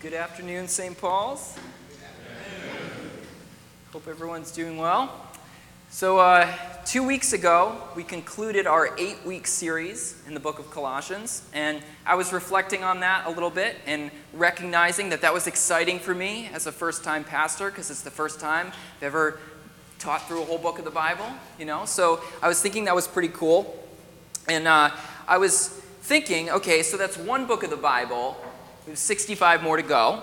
Good afternoon, St. Paul's. Hope everyone's doing well. So, uh, two weeks ago, we concluded our eight week series in the book of Colossians, and I was reflecting on that a little bit and recognizing that that was exciting for me as a first time pastor because it's the first time I've ever taught through a whole book of the Bible, you know? So, I was thinking that was pretty cool. And uh, I was thinking, okay, so that's one book of the Bible we have 65 more to go.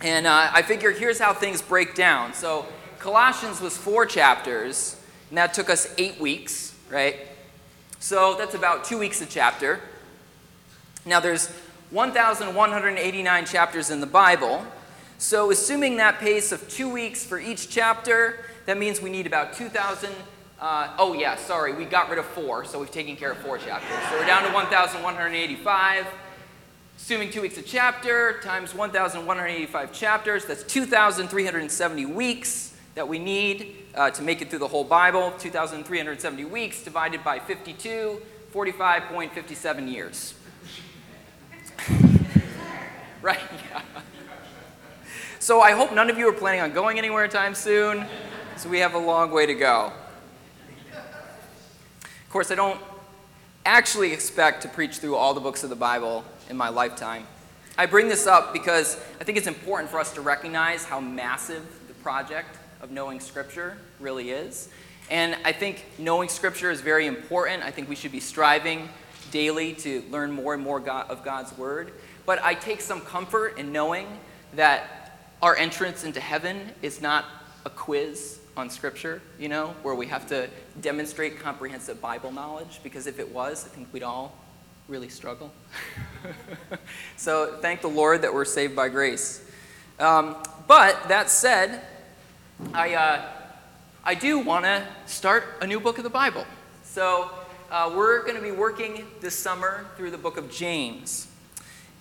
And uh, I figure here's how things break down. So, Colossians was four chapters, and that took us eight weeks, right? So, that's about two weeks a chapter. Now, there's 1,189 chapters in the Bible. So, assuming that pace of two weeks for each chapter, that means we need about 2,000. Uh, oh, yeah, sorry, we got rid of four, so we've taken care of four chapters. So, we're down to 1,185. Assuming two weeks a chapter times 1,185 chapters, that's 2,370 weeks that we need uh, to make it through the whole Bible. 2,370 weeks divided by 52, 45.57 years. right? Yeah. So I hope none of you are planning on going anywhere anytime soon. So we have a long way to go. Of course, I don't actually expect to preach through all the books of the Bible in my lifetime. I bring this up because I think it's important for us to recognize how massive the project of knowing Scripture really is. And I think knowing Scripture is very important. I think we should be striving daily to learn more and more God, of God's Word. But I take some comfort in knowing that our entrance into heaven is not a quiz on Scripture, you know, where we have to demonstrate comprehensive Bible knowledge, because if it was, I think we'd all really struggle. so thank the Lord that we're saved by grace. Um, but that said, I, uh, I do want to start a new book of the Bible. So uh, we're going to be working this summer through the book of James.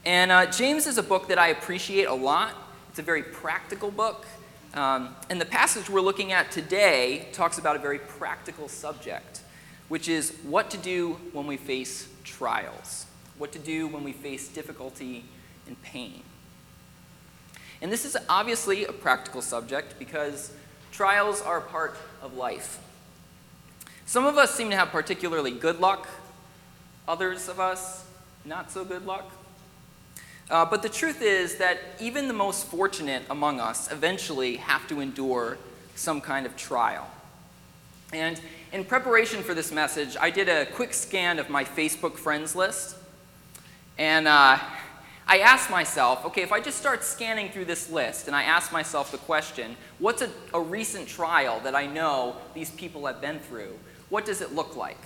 And uh, James is a book that I appreciate a lot. It's a very practical book. Um, and the passage we're looking at today talks about a very practical subject, which is what to do when we face trials, what to do when we face difficulty and pain. And this is obviously a practical subject because trials are part of life. Some of us seem to have particularly good luck, others of us, not so good luck. Uh, but the truth is that even the most fortunate among us eventually have to endure some kind of trial. And in preparation for this message, I did a quick scan of my Facebook friends list. And uh, I asked myself, okay, if I just start scanning through this list and I ask myself the question, what's a, a recent trial that I know these people have been through? What does it look like?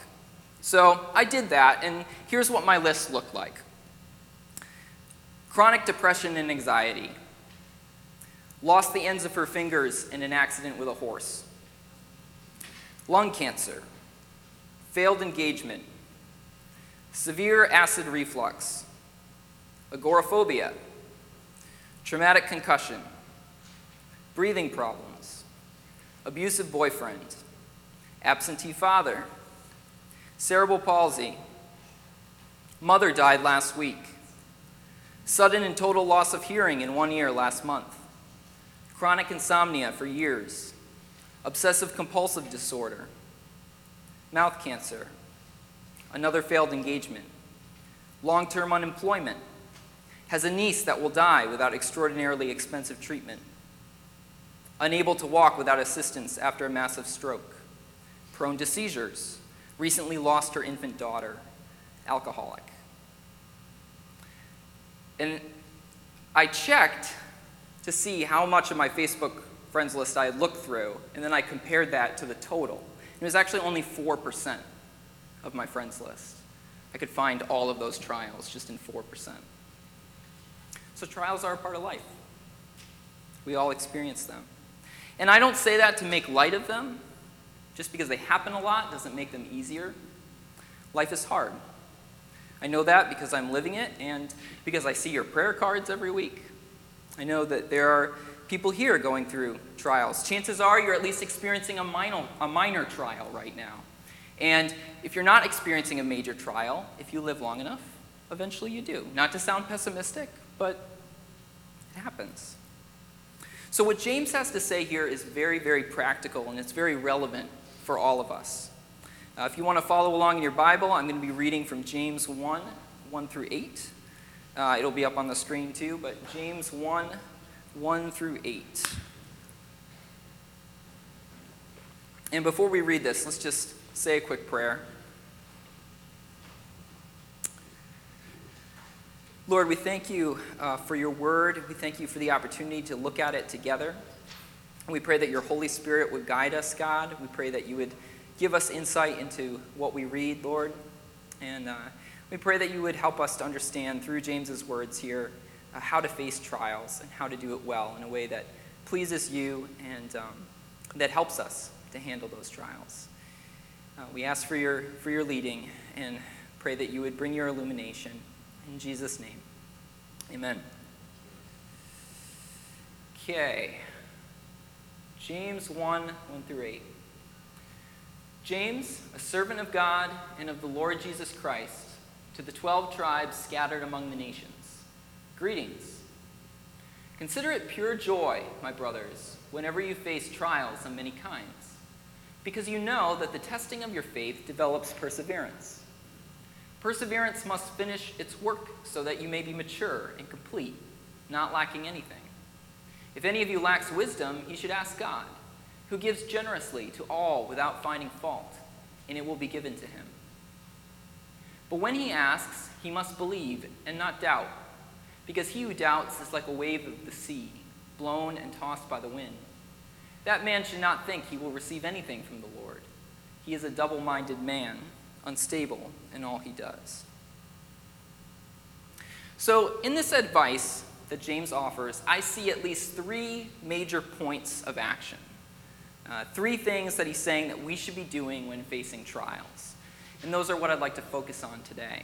So I did that, and here's what my list looked like chronic depression and anxiety, lost the ends of her fingers in an accident with a horse. Lung cancer, failed engagement, severe acid reflux, agoraphobia, traumatic concussion, breathing problems, abusive boyfriend, absentee father, cerebral palsy, mother died last week, sudden and total loss of hearing in one ear last month, chronic insomnia for years, obsessive compulsive disorder, mouth cancer, another failed engagement, long term unemployment, has a niece that will die without extraordinarily expensive treatment, unable to walk without assistance after a massive stroke, prone to seizures, recently lost her infant daughter, alcoholic. And I checked to see how much of my Facebook friends list I had looked through, and then I compared that to the total. It was actually only 4% of my friends list. I could find all of those trials just in 4%. So trials are a part of life. We all experience them. And I don't say that to make light of them. Just because they happen a lot doesn't make them easier. Life is hard. I know that because I'm living it and because I see your prayer cards every week. I know that there are people here going through trials. Chances are you're at least experiencing a minor, a minor trial right now. And if you're not experiencing a major trial, if you live long enough, eventually you do. Not to sound pessimistic, but It happens. So, what James has to say here is very, very practical and it's very relevant for all of us. Uh, if you want to follow along in your Bible, I'm going to be reading from James 1 1 through 8. Uh, it'll be up on the screen too, but James 1 1 through 8. And before we read this, let's just say a quick prayer. Lord, we thank you uh, for your word. We thank you for the opportunity to look at it together. We pray that your Holy Spirit would guide us, God. We pray that you would give us insight into what we read, Lord. And uh, we pray that you would help us to understand through James's words here uh, how to face trials and how to do it well in a way that pleases you and um, that helps us to handle those trials. Uh, we ask for your, for your leading and pray that you would bring your illumination. In Jesus' name, amen. Okay. James 1 1 through 8. James, a servant of God and of the Lord Jesus Christ, to the twelve tribes scattered among the nations. Greetings. Consider it pure joy, my brothers, whenever you face trials of many kinds because you know that the testing of your faith develops perseverance. Perseverance must finish its work so that you may be mature and complete, not lacking anything. If any of you lacks wisdom, he should ask God, who gives generously to all without finding fault, and it will be given to him. But when he asks, he must believe and not doubt, because he who doubts is like a wave of the sea, blown and tossed by the wind. That man should not think he will receive anything from the Lord. He is a double minded man, unstable in all he does. So, in this advice that James offers, I see at least three major points of action. Uh, three things that he's saying that we should be doing when facing trials. And those are what I'd like to focus on today.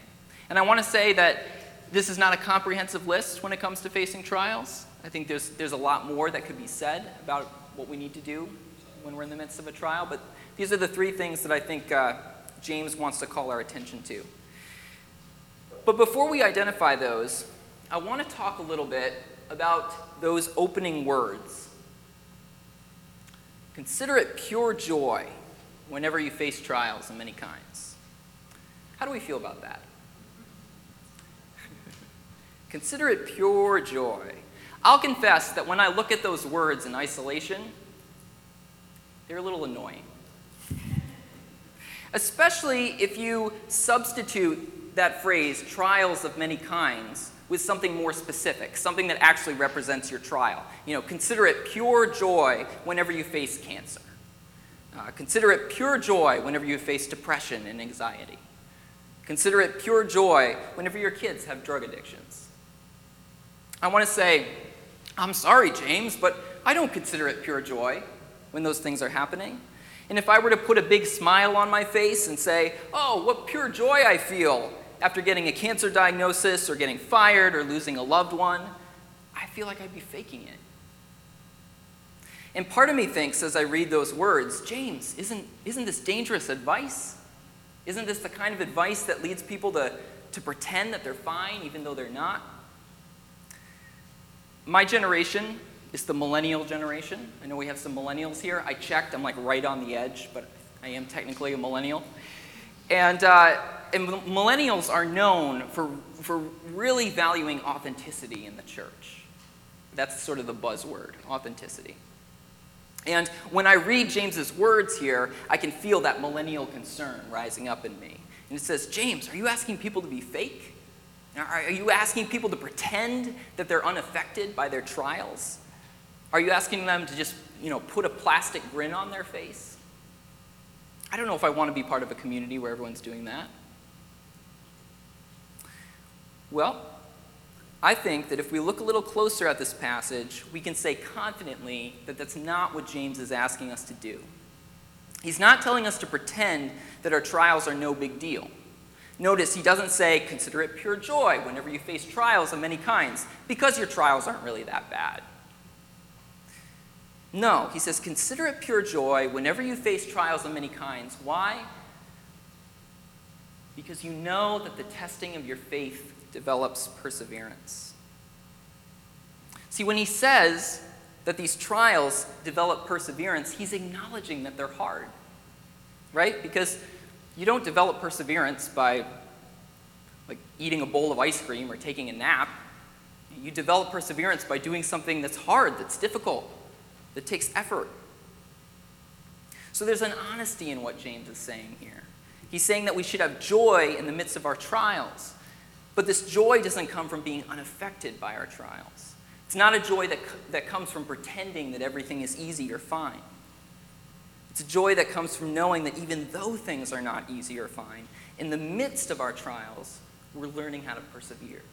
And I want to say that this is not a comprehensive list when it comes to facing trials. I think there's, there's a lot more that could be said about what we need to do when we're in the midst of a trial, but these are the three things that I think uh, James wants to call our attention to. But before we identify those, I want to talk a little bit about those opening words. Consider it pure joy whenever you face trials of many kinds. How do we feel about that? Consider it pure joy. I'll confess that when I look at those words in isolation, they're a little annoying. Especially if you substitute that phrase, trials of many kinds, with something more specific, something that actually represents your trial. You know, consider it pure joy whenever you face cancer. Uh, consider it pure joy whenever you face depression and anxiety. Consider it pure joy whenever your kids have drug addictions. I want to say, I'm sorry, James, but I don't consider it pure joy when those things are happening. And if I were to put a big smile on my face and say, Oh, what pure joy I feel after getting a cancer diagnosis or getting fired or losing a loved one, I feel like I'd be faking it. And part of me thinks as I read those words, James, isn't, isn't this dangerous advice? Isn't this the kind of advice that leads people to, to pretend that they're fine even though they're not? My generation is the millennial generation. I know we have some millennials here. I checked, I'm like right on the edge, but I am technically a millennial. And, uh, and millennials are known for, for really valuing authenticity in the church. That's sort of the buzzword authenticity. And when I read James's words here, I can feel that millennial concern rising up in me. And it says, James, are you asking people to be fake? Are you asking people to pretend that they're unaffected by their trials? Are you asking them to just, you know, put a plastic grin on their face? I don't know if I want to be part of a community where everyone's doing that. Well, I think that if we look a little closer at this passage, we can say confidently that that's not what James is asking us to do. He's not telling us to pretend that our trials are no big deal. Notice he doesn't say, consider it pure joy whenever you face trials of many kinds, because your trials aren't really that bad. No, he says, consider it pure joy whenever you face trials of many kinds. Why? Because you know that the testing of your faith develops perseverance. See, when he says that these trials develop perseverance, he's acknowledging that they're hard, right? Because you don't develop perseverance by like eating a bowl of ice cream or taking a nap. You develop perseverance by doing something that's hard, that's difficult, that takes effort. So there's an honesty in what James is saying here. He's saying that we should have joy in the midst of our trials. But this joy doesn't come from being unaffected by our trials. It's not a joy that, that comes from pretending that everything is easy or fine. It's a joy that comes from knowing that even though things are not easy or fine, in the midst of our trials, we're learning how to persevere.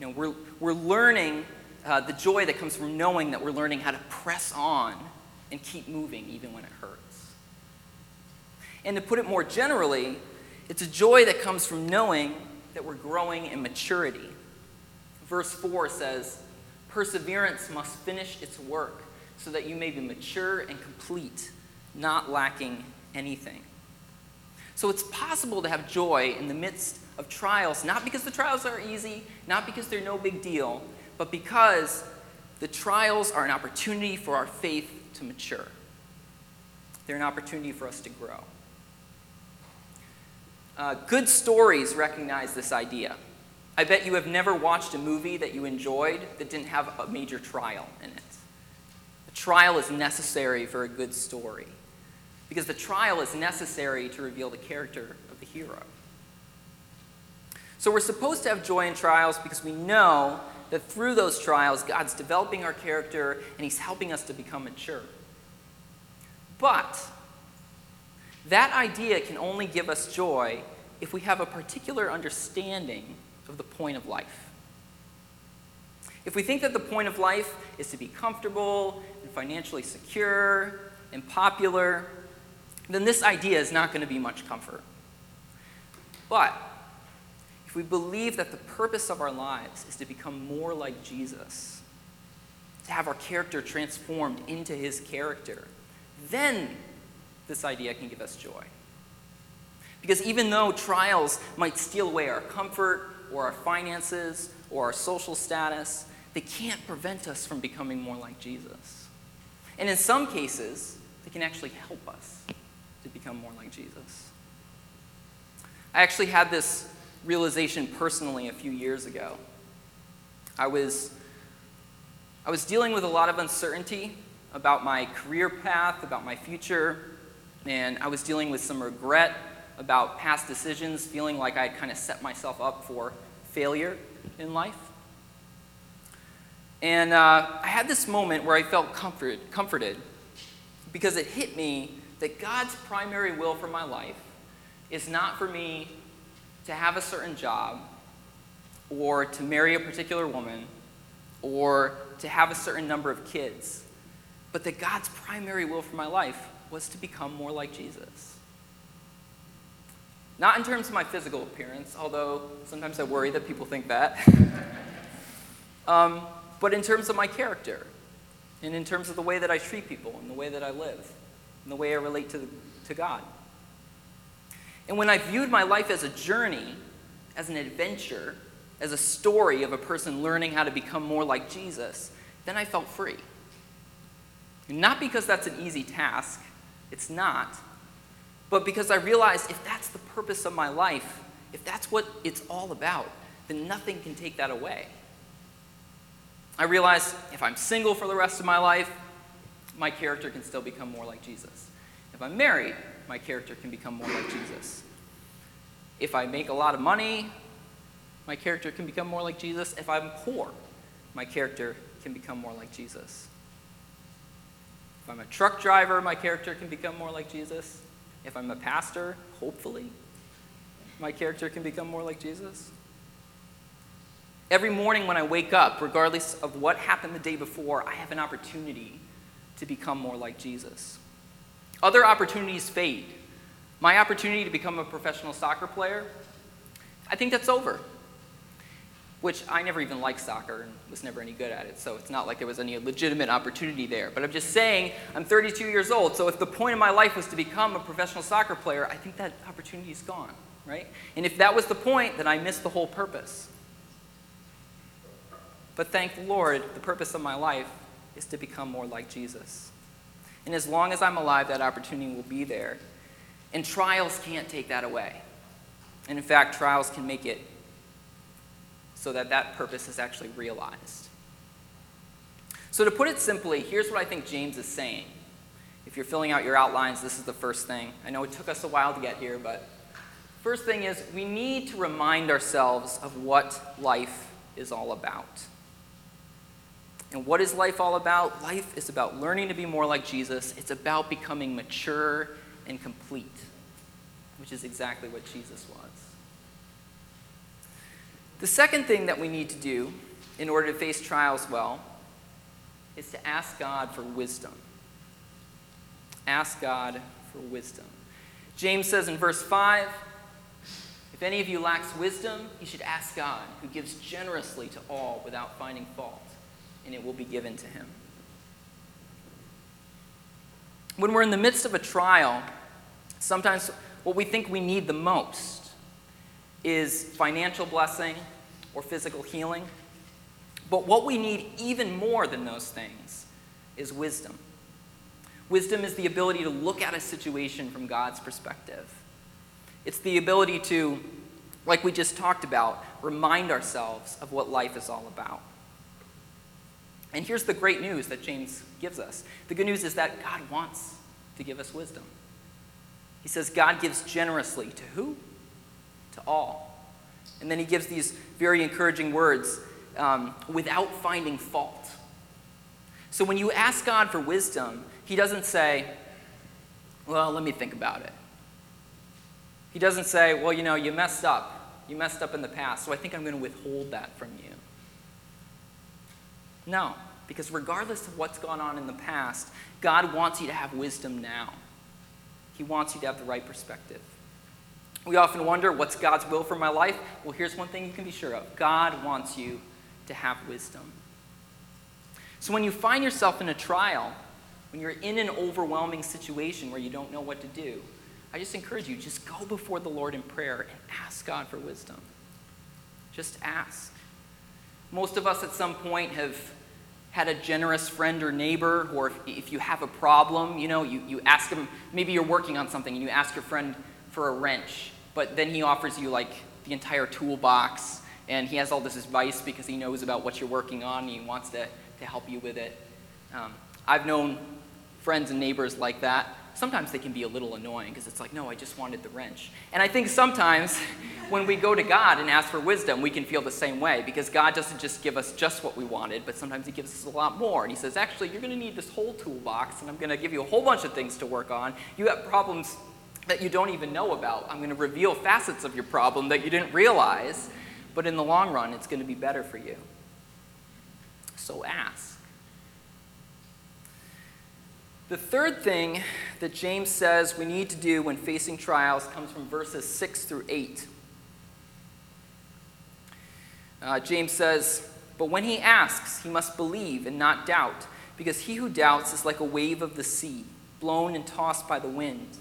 You know, we're, we're learning uh, the joy that comes from knowing that we're learning how to press on and keep moving even when it hurts. And to put it more generally, it's a joy that comes from knowing that we're growing in maturity. Verse 4 says, Perseverance must finish its work so that you may be mature and complete, not lacking anything. So it's possible to have joy in the midst of trials, not because the trials are easy, not because they're no big deal, but because the trials are an opportunity for our faith to mature. They're an opportunity for us to grow. Uh, good stories recognize this idea. I bet you have never watched a movie that you enjoyed that didn't have a major trial in it. A trial is necessary for a good story because the trial is necessary to reveal the character of the hero. So we're supposed to have joy in trials because we know that through those trials, God's developing our character and He's helping us to become mature. But that idea can only give us joy if we have a particular understanding of the point of life. If we think that the point of life is to be comfortable and financially secure and popular, then this idea is not going to be much comfort. But if we believe that the purpose of our lives is to become more like Jesus, to have our character transformed into his character, then this idea can give us joy. Because even though trials might steal away our comfort or our finances or our social status, they can't prevent us from becoming more like Jesus. And in some cases, they can actually help us to become more like Jesus. I actually had this realization personally a few years ago. I was, I was dealing with a lot of uncertainty about my career path, about my future, and I was dealing with some regret about past decisions, feeling like I had kind of set myself up for failure in life. And uh, I had this moment where I felt comforted, comforted because it hit me that God's primary will for my life is not for me to have a certain job or to marry a particular woman or to have a certain number of kids, but that God's primary will for my life was to become more like Jesus. Not in terms of my physical appearance, although sometimes I worry that people think that, um, but in terms of my character, and in terms of the way that I treat people, and the way that I live, and the way I relate to, to God. And when I viewed my life as a journey, as an adventure, as a story of a person learning how to become more like Jesus, then I felt free. Not because that's an easy task, it's not, but because I realized if that's the purpose of my life, if that's what it's all about, then nothing can take that away. I realized if I'm single for the rest of my life, my character can still become more like Jesus. If I'm married, my character can become more like Jesus. If I make a lot of money, my character can become more like Jesus. If I'm poor, my character can become more like Jesus. If I'm a truck driver, my character can become more like Jesus. If I'm a pastor, hopefully, my character can become more like Jesus. Every morning when I wake up, regardless of what happened the day before, I have an opportunity to become more like Jesus. Other opportunities fade. My opportunity to become a professional soccer player, I think that's over. Which I never even liked soccer and was never any good at it, so it's not like there was any legitimate opportunity there. But I'm just saying, I'm 32 years old, so if the point of my life was to become a professional soccer player, I think that opportunity is gone, right? And if that was the point, then I missed the whole purpose. But thank the Lord, the purpose of my life is to become more like Jesus. And as long as I'm alive, that opportunity will be there. And trials can't take that away. And in fact, trials can make it so that that purpose is actually realized. So, to put it simply, here's what I think James is saying. If you're filling out your outlines, this is the first thing. I know it took us a while to get here, but first thing is we need to remind ourselves of what life is all about. And what is life all about? Life is about learning to be more like Jesus. It's about becoming mature and complete, which is exactly what Jesus was. The second thing that we need to do in order to face trials well is to ask God for wisdom. Ask God for wisdom. James says in verse 5 if any of you lacks wisdom, he should ask God, who gives generously to all without finding fault and it will be given to him. When we're in the midst of a trial, sometimes what we think we need the most is financial blessing or physical healing. But what we need even more than those things is wisdom. Wisdom is the ability to look at a situation from God's perspective. It's the ability to, like we just talked about, remind ourselves of what life is all about. And here's the great news that James gives us the good news is that God wants to give us wisdom. He says God gives generously to who? To all. And then he gives these very encouraging words um, without finding fault. So when you ask God for wisdom, he doesn't say, well, let me think about it. He doesn't say, well, you know, you messed up. You messed up in the past, so I think I'm going to withhold that from you. No, because regardless of what's gone on in the past, God wants you to have wisdom now. He wants you to have the right perspective. We often wonder, what's God's will for my life? Well, here's one thing you can be sure of God wants you to have wisdom. So when you find yourself in a trial, when you're in an overwhelming situation where you don't know what to do, I just encourage you, just go before the Lord in prayer and ask God for wisdom. Just ask. Most of us at some point have had a generous friend or neighbor, or if, if, you have a problem, you know, you, you ask them, maybe you're working on something and you ask your friend for a wrench, but then he offers you like the entire toolbox and he has all this advice because he knows about what you're working on and he wants to, to help you with it. Um, I've known friends and neighbors like that sometimes they can be a little annoying because it's like, no, I just wanted the wrench. And I think sometimes when we go to God and ask for wisdom, we can feel the same way because God doesn't just give us just what we wanted, but sometimes He gives us a lot more. And He says, actually, you're going to need this whole toolbox, and I'm going to give you a whole bunch of things to work on. You have problems that you don't even know about. I'm going to reveal facets of your problem that you didn't realize, but in the long run, it's going to be better for you. So ask. The third thing that James says we need to do when facing trials comes from verses 6 through 8. Uh, James says, But when he asks, he must believe and not doubt, because he who doubts is like a wave of the sea, blown and tossed by the wind.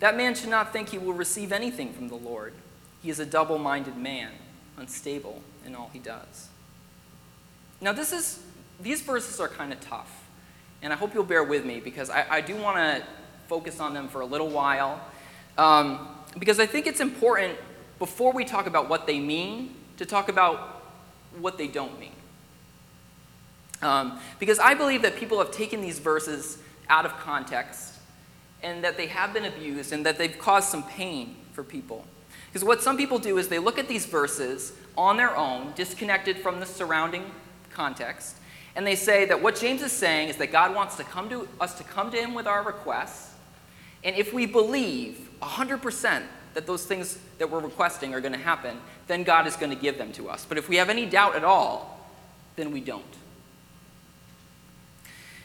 That man should not think he will receive anything from the Lord. He is a double minded man, unstable in all he does. Now, this is, these verses are kind of tough. And I hope you'll bear with me because I, I do want to focus on them for a little while. Um, because I think it's important, before we talk about what they mean, to talk about what they don't mean. Um, because I believe that people have taken these verses out of context and that they have been abused and that they've caused some pain for people. Because what some people do is they look at these verses on their own, disconnected from the surrounding context, and they say that what James is saying is that God wants to come to us to come to him with our requests, and if we believe 100% that those things that we're requesting are going to happen, then God is going to give them to us. But if we have any doubt at all, then we don't.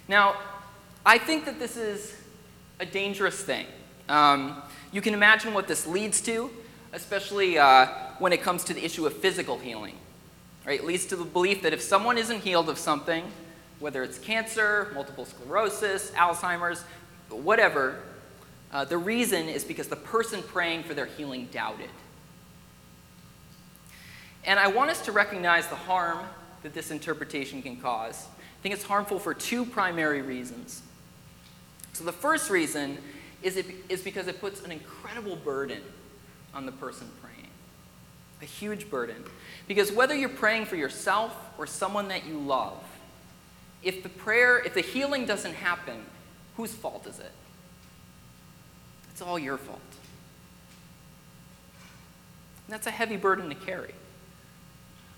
Now, I think that this is a dangerous thing. Um, you can imagine what this leads to, especially uh, when it comes to the issue of physical healing. Right? It leads to the belief that if someone isn't healed of something, whether it's cancer, multiple sclerosis, Alzheimer's, whatever, uh, the reason is because the person praying for their healing doubted. And I want us to recognize the harm that this interpretation can cause. I think it's harmful for two primary reasons. So, the first reason is, it, is because it puts an incredible burden on the person praying. A huge burden. Because whether you're praying for yourself or someone that you love, if the prayer, if the healing doesn't happen, whose fault is it? It's all your fault. And that's a heavy burden to carry.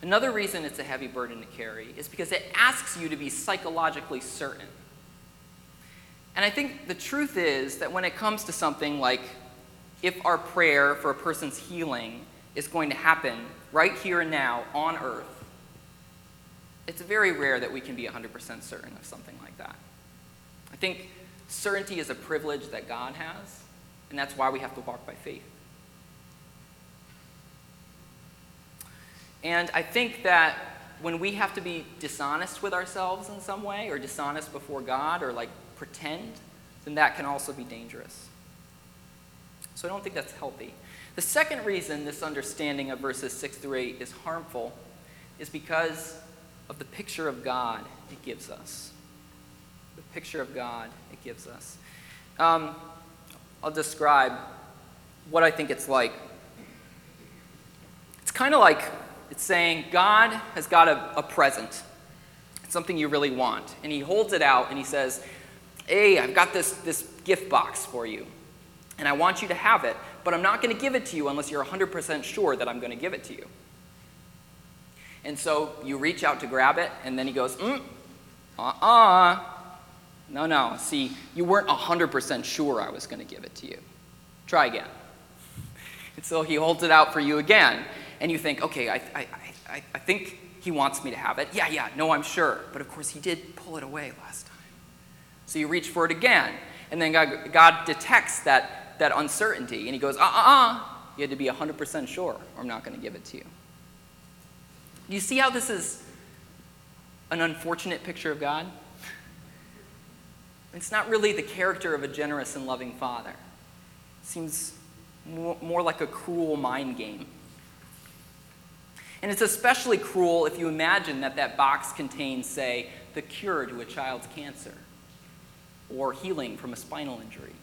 Another reason it's a heavy burden to carry is because it asks you to be psychologically certain. And I think the truth is that when it comes to something like if our prayer for a person's healing is going to happen right here and now on earth, it's very rare that we can be 100% certain of something like that. I think certainty is a privilege that God has, and that's why we have to walk by faith. And I think that when we have to be dishonest with ourselves in some way, or dishonest before God, or like pretend, then that can also be dangerous. So I don't think that's healthy. The second reason this understanding of verses 6 through 8 is harmful is because of the picture of God it gives us. The picture of God it gives us. Um, I'll describe what I think it's like. It's kind of like it's saying God has got a, a present, it's something you really want, and He holds it out and He says, Hey, I've got this, this gift box for you, and I want you to have it, but I'm not going to give it to you unless you're 100% sure that I'm going to give it to you. And so you reach out to grab it, and then he goes, mm, uh-uh. No, no. See, you weren't 100% sure I was going to give it to you. Try again. And so he holds it out for you again, and you think, okay, I, I, I, I think he wants me to have it. Yeah, yeah, no, I'm sure. But of course, he did pull it away last. So you reach for it again, and then God, God detects that, that uncertainty, and he goes, uh-uh-uh. You had to be 100% sure, or I'm not going to give it to you. You see how this is an unfortunate picture of God? It's not really the character of a generous and loving father. It seems more like a cruel mind game. And it's especially cruel if you imagine that that box contains, say, the cure to a child's cancer or healing from a spinal injury.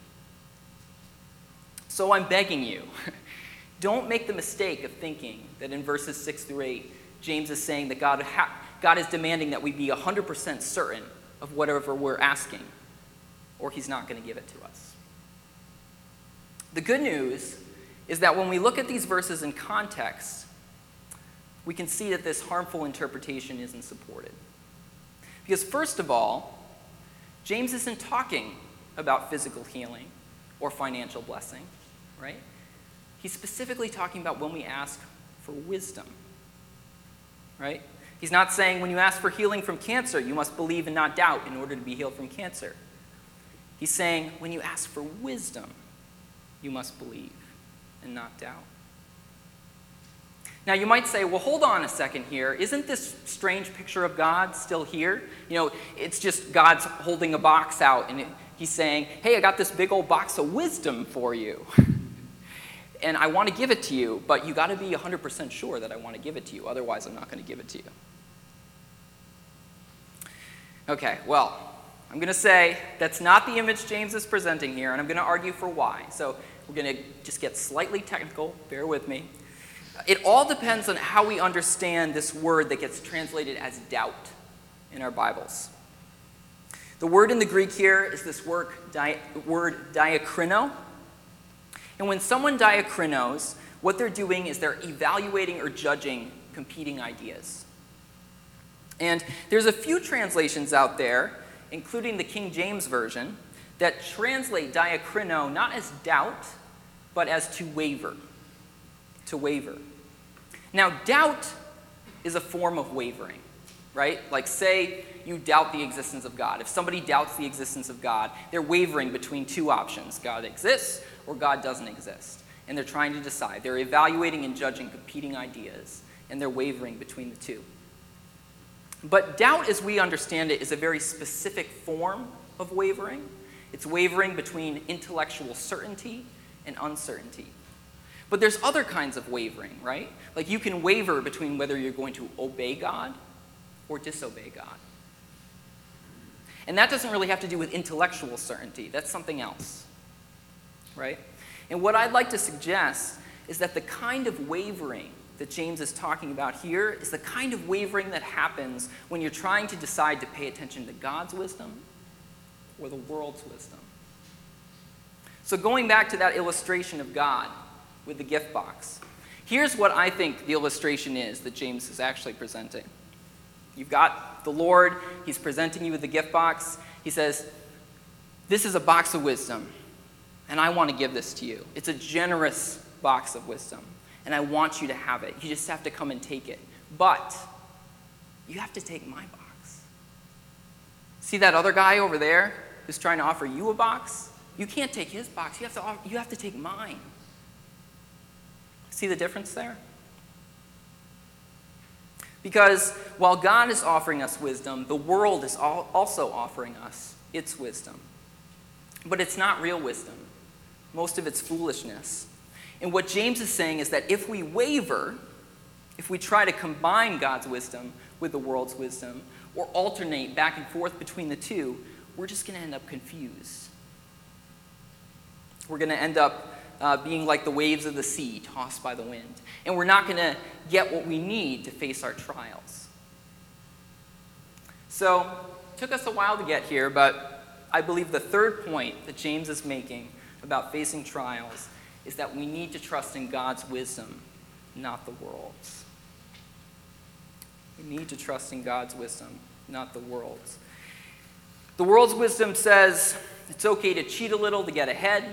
So I'm begging you, don't make the mistake of thinking that in verses 6 through 8, James is saying that God, ha- God is demanding that we be 100% certain of whatever we're asking, or He's not going to give it to us. The good news is that when we look at these verses in context, we can see that this harmful interpretation isn't supported. Because, first of all, James isn't talking about physical healing or financial blessing, right? He's specifically talking about when we ask for wisdom right? He's not saying when you ask for healing from cancer, you must believe and not doubt in order to be healed from cancer. He's saying when you ask for wisdom, you must believe and not doubt. Now, you might say, well, hold on a second here. Isn't this strange picture of God still here? You know, it's just God's holding a box out and he's saying, hey, I got this big old box of wisdom for you. and I want to give it to you, but you got to be 100% sure that I want to give it to you. Otherwise, I'm not going to give it to you. Okay, well, I'm going to say that's not the image James is presenting here, and I'm going to argue for why. So we're going to just get slightly technical. Bear with me. It all depends on how we understand this word that gets translated as doubt in our Bibles. The word in the Greek here is this word, di- word diakrino, and when someone diakrinos, what they're doing is they're evaluating or judging competing ideas. And there's a few translations out there, including the King James Version, that translate diakrino not as doubt, but as to waver. To waver. Now, doubt is a form of wavering, right? Like, say you doubt the existence of God. If somebody doubts the existence of God, they're wavering between two options God exists or God doesn't exist. And they're trying to decide. They're evaluating and judging competing ideas, and they're wavering between the two. But doubt, as we understand it, is a very specific form of wavering. It's wavering between intellectual certainty and uncertainty. But there's other kinds of wavering, right? Like you can waver between whether you're going to obey God or disobey God. And that doesn't really have to do with intellectual certainty, that's something else. Right? And what I'd like to suggest is that the kind of wavering that James is talking about here is the kind of wavering that happens when you're trying to decide to pay attention to God's wisdom or the world's wisdom. So, going back to that illustration of God with the gift box, here's what I think the illustration is that James is actually presenting. You've got the Lord, He's presenting you with the gift box. He says, This is a box of wisdom, and I want to give this to you. It's a generous box of wisdom, and I want you to have it. You just have to come and take it. But you have to take my box. See that other guy over there who's trying to offer you a box? You can't take his box. You have to, you have to take mine. See the difference there? Because while God is offering us wisdom, the world is also offering us its wisdom. But it's not real wisdom, most of it's foolishness. And what James is saying is that if we waver, if we try to combine God's wisdom with the world's wisdom, or alternate back and forth between the two, we're just going to end up confused. We're going to end up uh, being like the waves of the sea tossed by the wind. And we're not going to get what we need to face our trials. So, it took us a while to get here, but I believe the third point that James is making about facing trials is that we need to trust in God's wisdom, not the world's. We need to trust in God's wisdom, not the world's. The world's wisdom says it's okay to cheat a little to get ahead.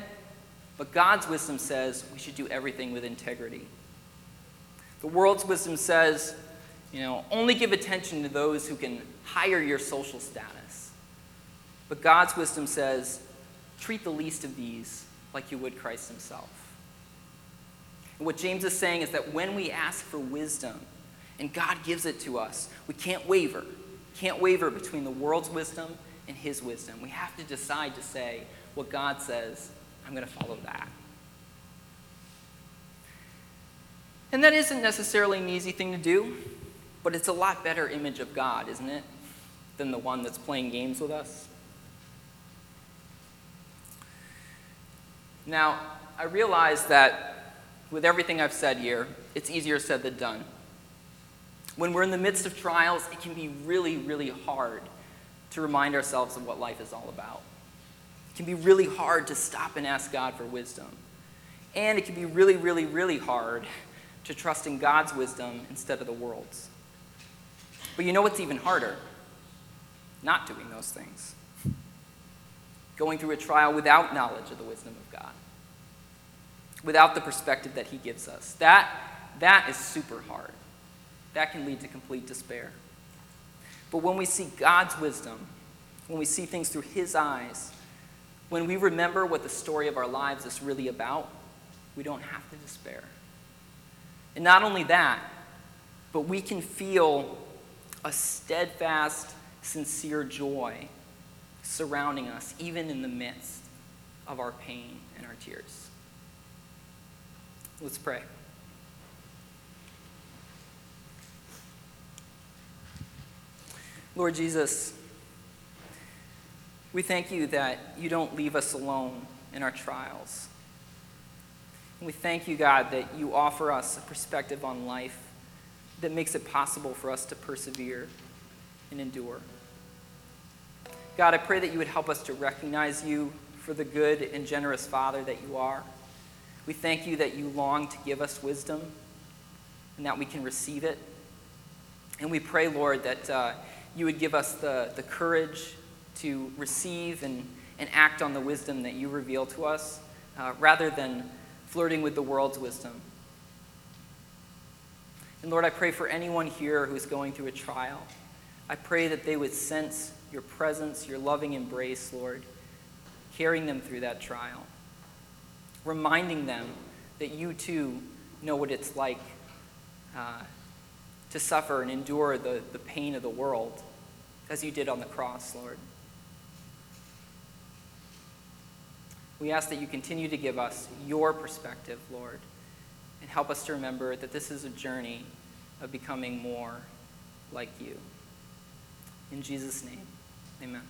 But God's wisdom says we should do everything with integrity. The world's wisdom says, you know, only give attention to those who can hire your social status. But God's wisdom says, treat the least of these like you would Christ himself. And what James is saying is that when we ask for wisdom and God gives it to us, we can't waver. Can't waver between the world's wisdom and his wisdom. We have to decide to say what God says I'm going to follow that. And that isn't necessarily an easy thing to do, but it's a lot better image of God, isn't it, than the one that's playing games with us? Now, I realize that with everything I've said here, it's easier said than done. When we're in the midst of trials, it can be really, really hard to remind ourselves of what life is all about can be really hard to stop and ask God for wisdom. And it can be really, really, really hard to trust in God's wisdom instead of the world's. But you know what's even harder? Not doing those things. Going through a trial without knowledge of the wisdom of God, without the perspective that He gives us. That, that is super hard. That can lead to complete despair. But when we see God's wisdom, when we see things through His eyes, when we remember what the story of our lives is really about, we don't have to despair. And not only that, but we can feel a steadfast, sincere joy surrounding us, even in the midst of our pain and our tears. Let's pray. Lord Jesus, we thank you that you don't leave us alone in our trials. And we thank you, God, that you offer us a perspective on life that makes it possible for us to persevere and endure. God, I pray that you would help us to recognize you for the good and generous Father that you are. We thank you that you long to give us wisdom and that we can receive it. And we pray, Lord, that uh, you would give us the, the courage to receive and, and act on the wisdom that you reveal to us uh, rather than flirting with the world's wisdom. And Lord, I pray for anyone here who's going through a trial. I pray that they would sense your presence, your loving embrace, Lord, carrying them through that trial, reminding them that you too know what it's like uh, to suffer and endure the, the pain of the world as you did on the cross, Lord. We ask that you continue to give us your perspective, Lord, and help us to remember that this is a journey of becoming more like you. In Jesus' name, amen.